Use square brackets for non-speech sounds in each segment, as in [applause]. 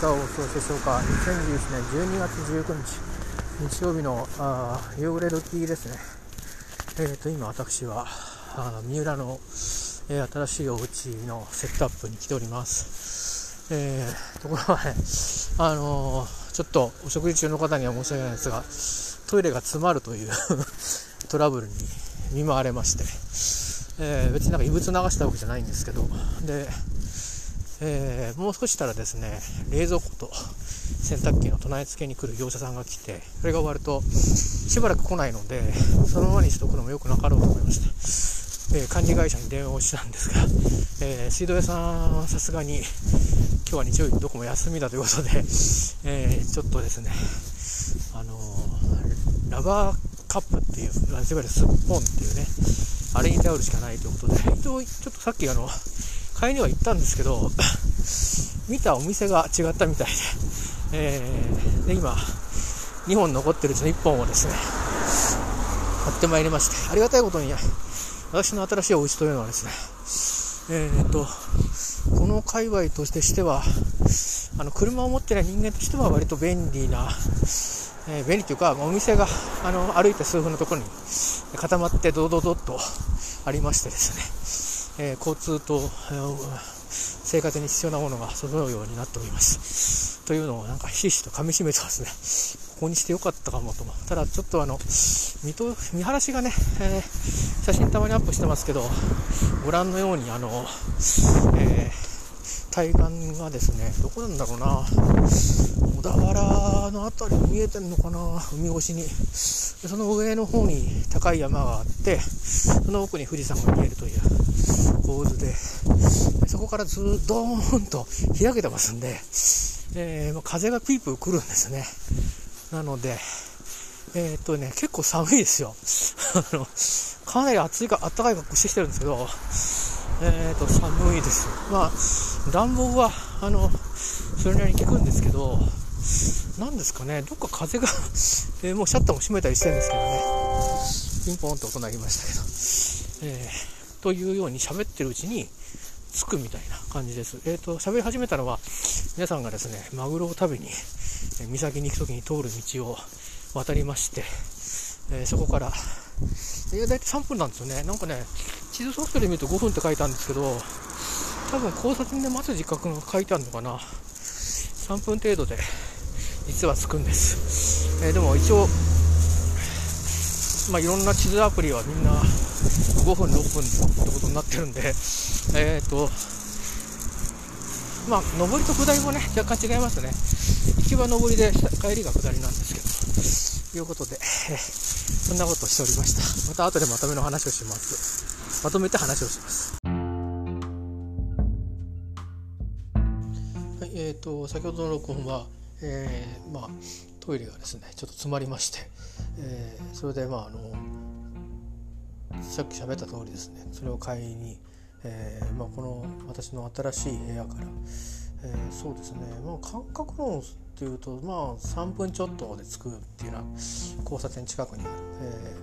かがお過ごしでしょうか？2021年12月19日日曜日のあ夕暮れ時ですね。えーと今私はあの三浦の、えー、新しいお家のセットアップに来ております。えー、ところがねあのー、ちょっとお食事中の方には申し訳ないですがトイレが詰まるという [laughs] トラブルに見舞われまして、え、別になんか異物流したわけじゃないんですけど。でえー、もう少したらですね冷蔵庫と洗濯機の備え付けに来る業者さんが来てそれが終わるとしばらく来ないのでそのままにしておくのもよくなかろうと思いまして、えー、管理会社に電話をしたんですが、えー、水道屋さんはさすがに今日は日曜日どこも休みだということで、えちょっとですねあのラバーカップっていういわゆるスッポンっていうねあれに頼るしかないということで一応ちょっとさっきあの買いには行ったんですけど、[laughs] 見たお店が違ったみたいで、えー、で今、2本残ってるうちの1本をですね、買ってまいりまして、ありがたいことに、私の新しいお家というのはですね、えー、っと、この界隈としては、あの車を持ってない人間としては割と便利な、えー、便利というか、お店があの歩いて数分のところに固まってドドドッとありましてですね、えー、交通と、えー、生活に必要なものが整うようになっております。というのをなんかひしひしと噛みしめてますね。ここにしてよかったかもと。ただちょっとあの、見と見晴らしがね、えー、写真たまにアップしてますけど、ご覧のようにあの、え対岸がですね、どこなんだろうな、小田原の辺りに見えてるのかな、海越しに。その上の方に高い山があって、その奥に富士山が見えるという構図で、そこからずっとドーンと開けてますんで、えー、風がピープー来るんですね。なので、えー、っとね、結構寒いですよ。あの、かなり暑いか、暖かい格好してきてるんですけど、えー、っと、寒いです。まあ、暖房は、あの、それなりに効くんですけど、なんですかね、どっか風がえー、もうシャッターも閉めたりしてるんですけどね、ピンポーンと音鳴りましたけど、えー、というように喋ってるうちに、着くみたいな感じです。えっ、ー、と、喋り始めたのは、皆さんがですね、マグロを食べに、え岬に行く時に通る道を渡りまして、えー、そこから、いや、大体3分なんですよね。なんかね、地図ソフトで見ると5分って書いてあるんですけど、多分交差点で待つ時間が書いてあるのかな。3分程度で、実は着くんです。えー、でも一応、まあ、いろんな地図アプリはみんな5分、6分ってことになってるんで、えっ、ー、と、まあ、上りと下りもね、若干違いますね。行きは上りで、帰りが下りなんですけど、ということで、えー、そんなことをしておりました。また後でまとめの話をします。まとめて話をします。はい、えっ、ー、と、先ほどの録音は、えー、まあ、トイレがですね、ちょっと詰まりまして、えー、それで、まあ、あの、さっき喋った通りですねそれを買いに、えーまあ、この私の新しい部屋から、えー、そうですね、まあ、感覚論っていうと、まあ、3分ちょっとで着くっていうのは交差点近くにある、え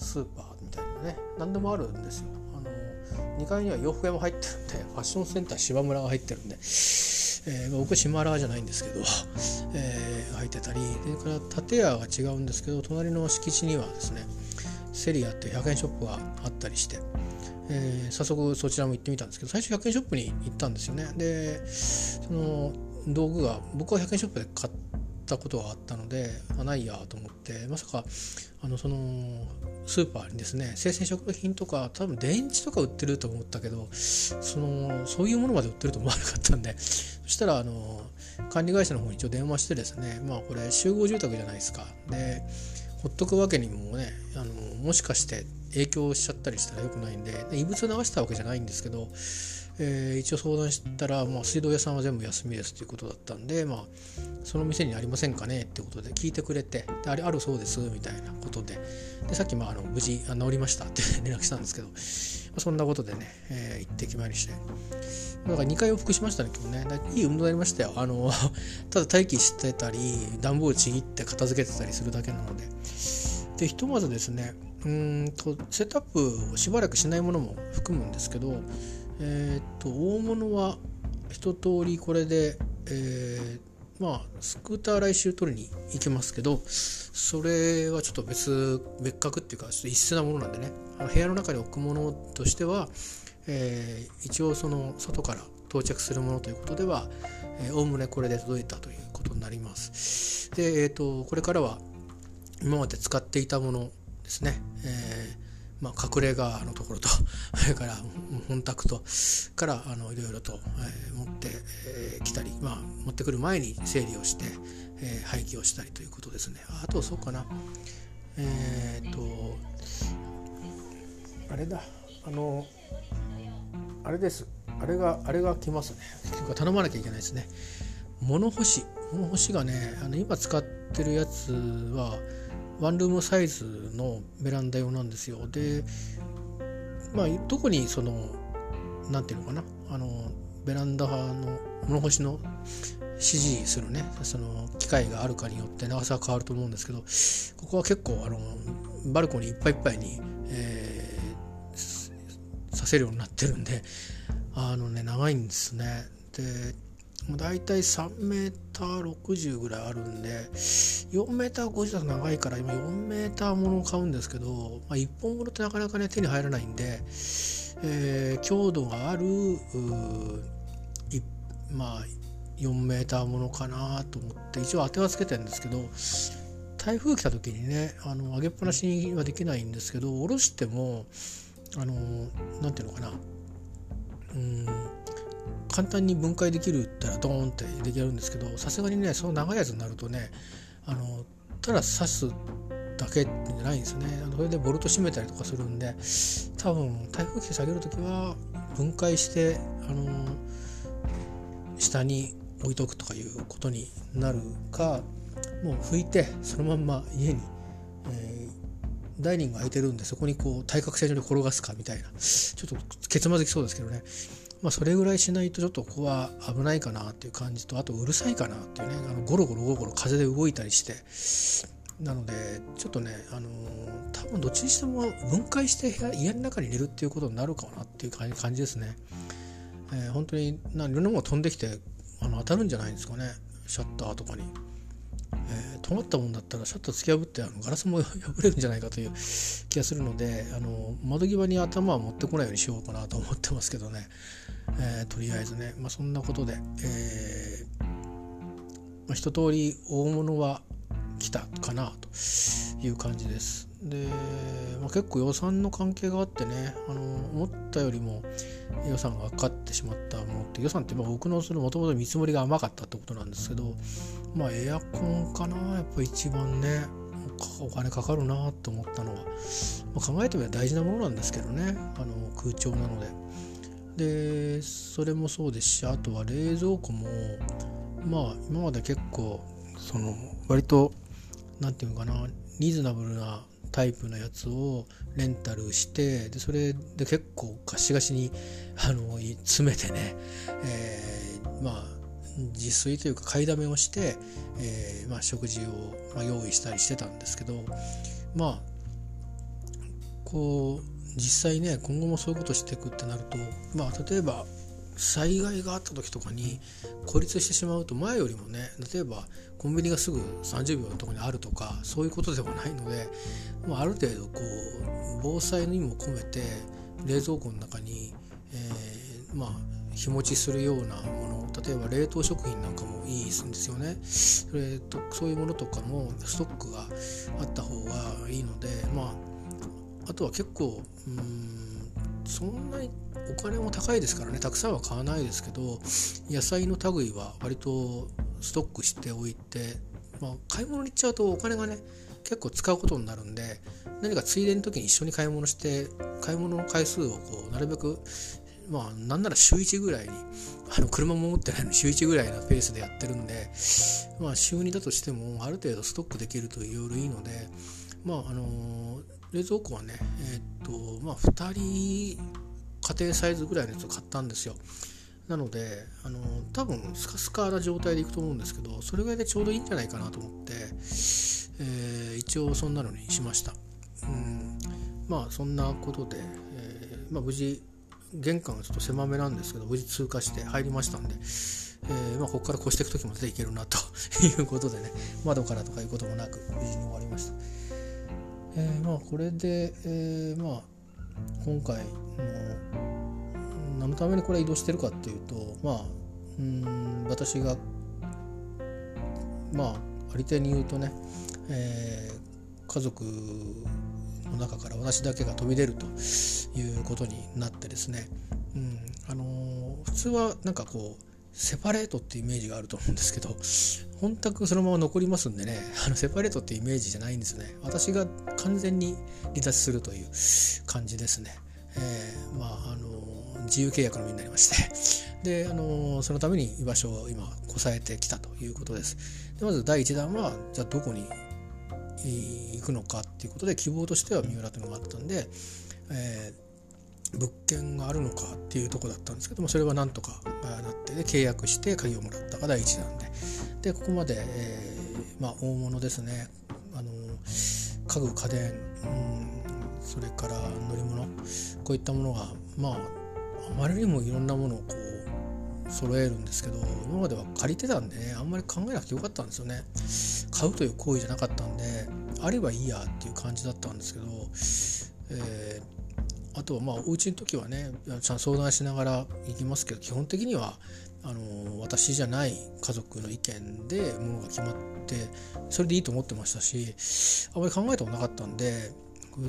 ー、スーパーみたいなね何でもあるんですよ。あの2階には洋服屋も入ってるんでファッションセンター島村が入ってるんで、えー、僕シマラーじゃないんですけど、えー、入ってたりそれから建屋が違うんですけど隣の敷地にはですねセリアって100円ショップがあったりして、えー、早速そちらも行ってみたんですけど最初100円ショップに行ったんですよね。でその道具が僕は100円ショップで買ったことがあったのであないやと思ってまさかあのそのスーパーにですね生鮮食品とか多分電池とか売ってると思ったけどそのそういうものまで売ってると思わなかったんでそしたらあの管理会社の方に一応電話してですねまあこれ集合住宅じゃないですか。でほっとくわけにもねあのもしかして影響しちゃったりしたらよくないんで異物を流したわけじゃないんですけど、えー、一応相談したら、まあ、水道屋さんは全部休みですということだったんで、まあ、その店にありませんかねってことで聞いてくれてあれあるそうですみたいなことで。でさっき、まあ、あの無事治りましたって [laughs] 連絡したんですけど、まあ、そんなことでね、えー、行ってきまりして。だから2回往復しましたね今日ね。いい運動になりましたよ。あの [laughs] ただ待機してたり段ボールちぎって片付けてたりするだけなので。でひとまずですねうんとセットアップをしばらくしないものも含むんですけど、えー、っと大物は一通りこれで、えー、まあスクーター来週取りに行きますけどそれはちょっと別別格っていうかちょっと異質なものなんでねあの部屋の中に置くものとしては、えー、一応その外から到着するものということではおおむねこれで届いたということになります。で、えーと、これからは今まで使っていたものですね、えーまあ、隠れ家のところと [laughs] それから本宅とからあのいろいろと、えー、持ってき、えー、たり、まあ、持ってくる前に整理をして、えー、廃棄をしたりということですね。あとそうかな。えっ、とあれだ。あのあれです。あれがあれが来ますね。頼まなきゃいけないですね。物干し。物干しがねあの今使ってるやつはワンルームサイズのベランダ用なんですよ。でまあ特にその何て言うのかな。あのベランダ派の物干しの指示するね。その機械があるかによって長さが変わると思うんですけどここは結構あのバルコニーいっぱいいっぱいに、えー、させるようになってるんであのね長いんですね。でだいたい3メーター60ぐらいあるんで4メーター50だと長いから今4メーターものを買うんですけど、まあ、1本ものってなかなかね手に入らないんで、えー、強度があるまあ4メーターものかなと思って一応当てはつけてるんですけど台風来た時にねあの上げっぱなしにはできないんですけど下ろしてもあの何ていうのかなうん簡単に分解できるったらドーンって出来上がるんですけどさすがにねその長いやつになるとねあのただ刺すだけじゃないんですよね。あのそれでボルト締めたりとかするんで多分台風機下げる時は分解してあの下に置いとくとかいうことになるかもう拭いてそのまんま家に、えー、ダイニング空いてるんでそこにこう対角線上に転がすかみたいな。ちょっとケツまずきそうですけどね。まあ、それぐらいしないとちょっとここは危ないかなっていう感じとあとうるさいかなっていうねあのゴロゴロゴロゴロ風で動いたりして。なのでちょっとねあのー、多分どっちにしても分解して部屋家の中に寝るっていうことになるかなっていう感じですね、えー、本当にないろんなものが飛んできてあの当たるんじゃないんですかね。シャッターとかに。えー、尖ったもんだったらシャッター突き破ってあのガラスも [laughs] 破れるんじゃないかという [laughs] 気がするのであの窓際に頭は持ってこないようにしようかなと思ってますけどね、えー、とりあえずね、まあ、そんなことで、えーまあ、一通り大物は来たかなという感じです。で、まあ、結構予算の関係があってねあの思ったよりも予算がかかってしまったものって予算ってまあ僕のそのもともと見積もりが甘かったってことなんですけどまあエアコンかなやっぱ一番ねお金かかるなと思ったのは、まあ、考えてみれば大事なものなんですけどねあの空調なので。でそれもそうですしあとは冷蔵庫もまあ今まで結構その割と何て言うのかなリーズナブルなタイプのやつをレンタルしてでそれで結構ガシガシにあの詰めてね、えー、まあ自炊というか買いだめをして、えーまあ、食事を、まあ、用意したりしてたんですけどまあこう実際ね今後もそういうことしていくってなるとまあ例えば災害があった時とかに孤立してしまうと前よりもね例えばコンビニがすぐ30秒のとこにあるとかそういうことではないので、まあ、ある程度こう防災にも込めて冷蔵庫の中に、えー、まあ日持ちするようなもの例えば冷凍食品なんかもいいんですよね。それとそういうものとかもストックがあった方がいいのでまああとは結構うんそんなにお金も高いですからね。たくさんは買わないですけど野菜の類は割とストックしておいて、まあ、買い物に行っちゃうとお金がね結構使うことになるんで何かついでの時に一緒に買い物して買い物の回数をこうなるべくまあなんなら週1ぐらいにあの車も持ってないのに週1ぐらいのペースでやってるんでまあ週2だとしてもある程度ストックできるといろいろいいのでまああの冷蔵庫はねえー、っとまあ2人家庭サイズぐらいのやつを買ったんですよ。なのであの多分スカスカな状態でいくと思うんですけどそれぐらいでちょうどいいんじゃないかなと思って、えー、一応そんなのにしました。うん。まあそんなことで、えー、まあ、無事玄関がちょっと狭めなんですけど無事通過して入りましたんで、えー、まあ、ここから越していく時も出ていけるなということでね窓からとかいうこともなく無事に終わりました。えー、まあこれで、えー、まあ今回も何のためにこれ移動してるかっていうとまあうん私がまあありてに言うとね、えー、家族の中から私だけが飛び出るということになってですね、うんあのー、普通はなんかこうセパレートってイメージがあると思うんですけど本宅そのまま残りますんでねあのセパレートってイメージじゃないんですね。私が完全に離脱するという感じですね、えー、まああの自由契約の身になりまして。であのそのために居場所を今こさえてきたということです。でまず第1弾はじゃあどこに行くのかっていうことで希望としては三浦というのがあったんで、えー物件があるのかっていうとこだったんですけどもそれはなんとかなってで契約して鍵をもらったが第一弾で。でここまで、えー、まあ、大物ですね。あの家具家電、うん、それから乗り物こういったものがまああまりにもいろんなものをこう揃えるんですけど今までは借りてたんでねあんまり考えなくてよかったんですよね。買うという行為じゃなかったんであればいいやっていう感じだったんですけど、えーあとはまあお家の時はねちゃん相談しながら行きますけど基本的にはあの私じゃない家族の意見でものが決まってそれでいいと思ってましたしあまり考えたことなかったんで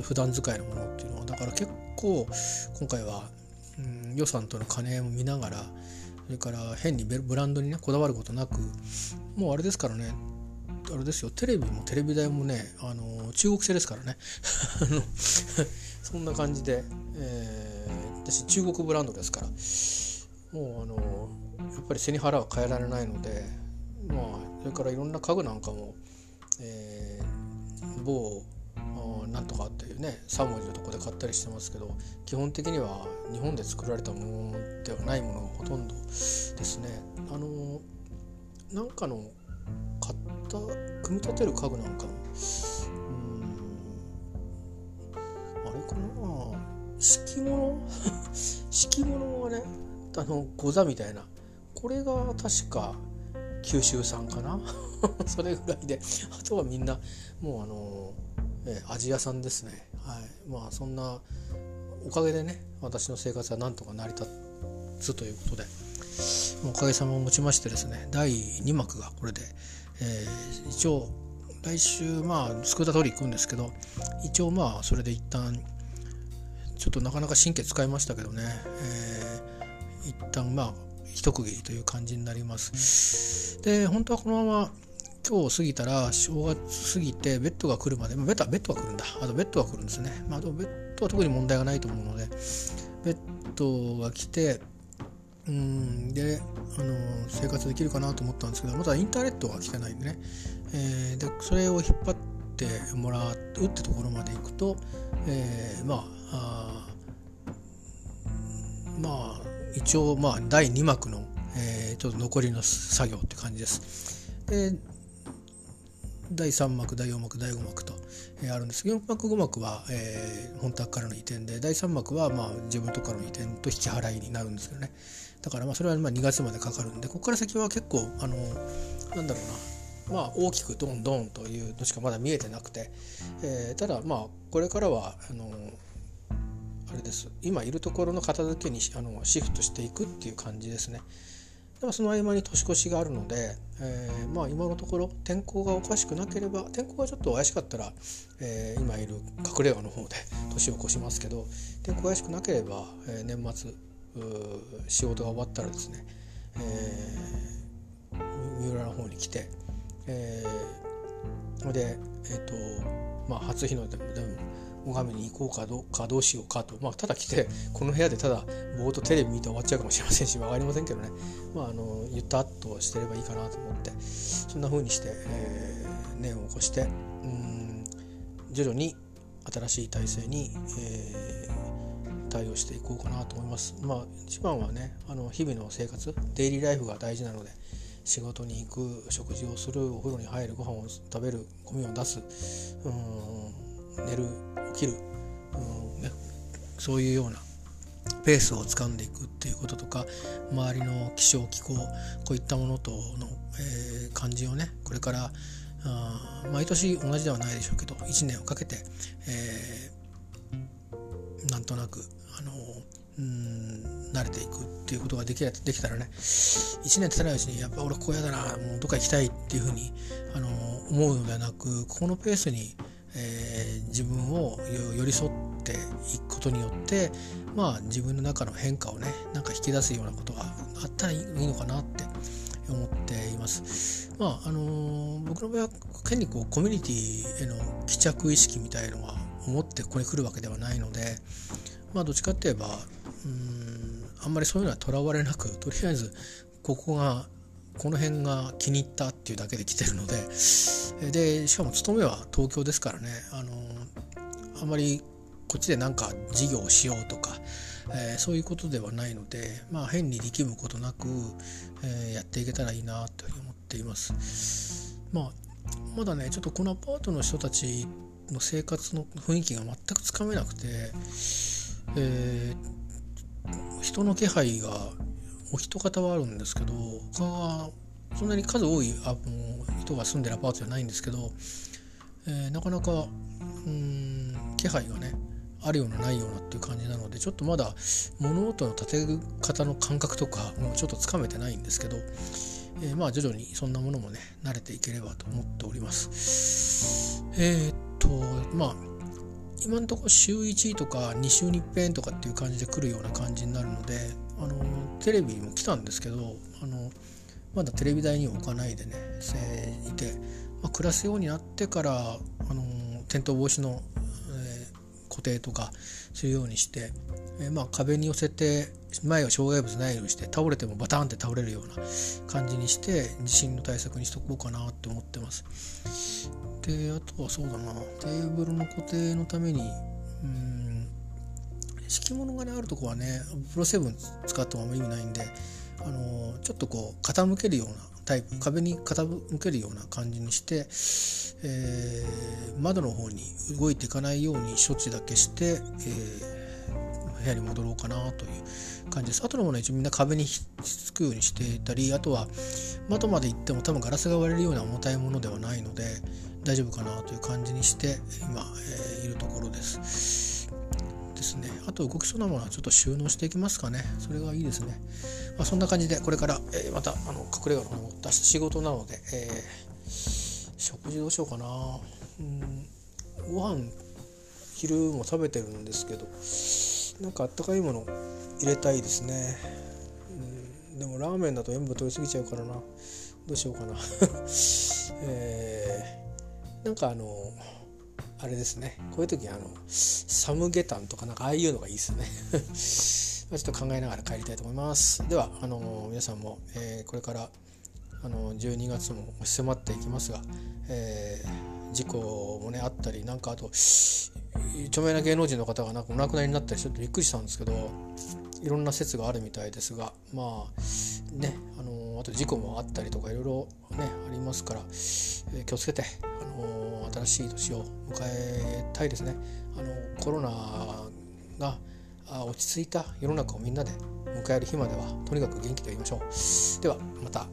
普段使いのものっていうのはだから結構今回は、うん、予算との兼ね合いも見ながらそれから変にブランドにねこだわることなくもうあれですからねあれですよテレビもテレビ台もねあの中国製ですからね。[laughs] そんな感じで、えー、私中国ブランドですからもうあのやっぱり背に腹は変えられないのでまあそれからいろんな家具なんかも、えー、某なんとかっていうね3文字のとこで買ったりしてますけど基本的には日本で作られたものではないものがほとんどですね。あのなんかの買った組み立てる家具なんかもかな敷物？[laughs] 敷物はねあの御座みたいな。これが確か九州産かな？[laughs] それぐらいで。あとはみんなもうあの、えアジア産ですね。はい。まあそんなおかげでね私の生活はなんとか成り立つということで。おかげさまをもちましてですね第2幕がこれで、えー、一応来週まあ救った通り行くんですけど一応まあそれで一旦ちょっとなかなか神経使いましたけどね、えー、一旦まあ一区切りという感じになります。で本当はこのまま今日過ぎたら正月過ぎてベッドが来るまで、まあ、ベッドはベッドが来るんだ。あとベッドが来るんですね、まあ、とベッドは特に問題がないと思うのでベッドが来てうんであの生活できるかなと思ったんですけどまだインターネットが来てないんでね、えー、でそれを引っ張ってもらうってところまで行くと、えー、まああまあ一応まあ第2幕の、えー、ちょっと残りの作業って感じです。で第3幕第4幕第5幕と、えー、あるんです4幕5幕は、えー、本宅からの移転で第3幕は、まあ、自分とかの移転と引き払いになるんですよねだからまあそれはまあ2月までかかるんでここから先は結構あのなんだろうなまあ大きくドンドンというのしかまだ見えてなくて、えー、ただまあこれからはあのあれです今いるところの片付けにあのシフトしていくっていう感じですね。でもその合間に年越しがあるので、えー、まあ今のところ天候がおかしくなければ天候がちょっと怪しかったら、えー、今いる隠れ家の方で年を越しますけど天候が怪しくなければ、えー、年末仕事が終わったらですね、えー、三浦の方に来て、えー、でえっ、とまあ初日の出もでも最上に行こうかどうかどうしようかと、まあ、ただ来てこの部屋でただぼーっとテレビ見て終わっちゃうかもしれませんし分かりませんけどね、まあ、あのゆったっとしてればいいかなと思ってそんな風にして、えー、念を起こしてうん徐々に新しい体制に、えー、対応していこうかなと思います。まあ、一番はねあの日々の生活デイリーライフが大事なので仕事に行く食事をするお風呂に入るご飯を食べるゴミを出すうん寝る起きる、うんね、そういうようなペースをつかんでいくっていうこととか周りの気象気候こういったものとの、えー、感じをねこれからあ毎年同じではないでしょうけど1年をかけて、えー、なんとなくあのうん慣れていくっていうことができできたらね1年経たないうちにやっぱ俺ここやだなもうどっか行きたいっていうふうにあの思うのではなくここのペースに、えー、自分を寄り添っていくことによってまあ自分の中の変化をねなんか引き出すようなことがあったらいいのかなって思っています。まああのー、僕の場合は変にこうコミュニティへの帰着意識みたいのは思ってここに来るわけではないのでまあどっちかって言えばうんあんまりそういうのはとらわれなくとりあえずここがこの辺が気に入ったっていうだけで来てるのででしかも勤めは東京ですからねあのあんまりこっちで何か事業をしようとか、えー、そういうことではないので、まあ、変に力むことなく、えー、やっていけたらいいなというふうに思っています。まあ、まだねちょっとこのアパートの人たちの生活の雰囲気が全くつかめなくて、えー、人の気配がお一方はあるんですけど他はそんなに数多いあの人が住んでるアパートじゃないんですけど、えー、なかなかうん気配がねあるようなないようなっていう感じなのでちょっとまだ物音の立て方の感覚とかもうちょっとつかめてないんですけど、えー、まあ徐々にそんなものもね慣れていければと思っております。えー、っとまあ今のところ週1とか2週に一遍とかっていう感じで来るような感じになるのであのテレビも来たんですけどあのまだテレビ台に置かないでねいて、まあ、暮らすようになってからあの転倒防止のえ固定とかするようにして、えー、まあ壁に寄せて前が障害物ないようにして倒れてもバタンって倒れるような感じにして地震の対策にしとこうかなって思ってます。であとはそうだなテーブルの固定のためにうん敷物がねあるとこはねプロセブン使ってもあんま意味ないんであのちょっとこう傾けるようなタイプ壁に傾けるような感じにして、えー、窓の方に動いていかないように処置だけして、えー、部屋に戻ろうかなという感じですあとのものは一応みんな壁にひっつくようにしていたりあとは窓まで行っても多分ガラスが割れるような重たいものではないので大丈夫かなという感じにして今、えー、いるところです。ですね。あと動きそうなものはちょっと収納していきますかね。それがいいですね、まあ、そんな感じでこれから、えー、またあの隠れ家の方も出した仕事なので、えー、食事どうしようかな。うんご飯昼も食べてるんですけどなんかあったかいもの入れたいですね。うんでもラーメンだと塩分取りすぎちゃうからな。どうしようかな。[laughs] えー、なんかあのあれですね。こういう時あのサムゲタンとかなんかああいうのがいいですね。[laughs] ちょっと考えながら帰りたいと思います。ではあの皆さんも、えー、これからあの12月も迫っていきますが、えー、事故もねあったりなんかあと著名な芸能人の方がなんかお亡くなりになったりちょっとびっくりしたんですけどいろんな説があるみたいですがまあねあのあと事故もあったりとかいろいろねありますから、えー、気をつけてあの新しい年を迎えたいですね。あのコロナが落ち着いた世の中をみんなで迎える日まではとにかく元気でいましょう。ではまた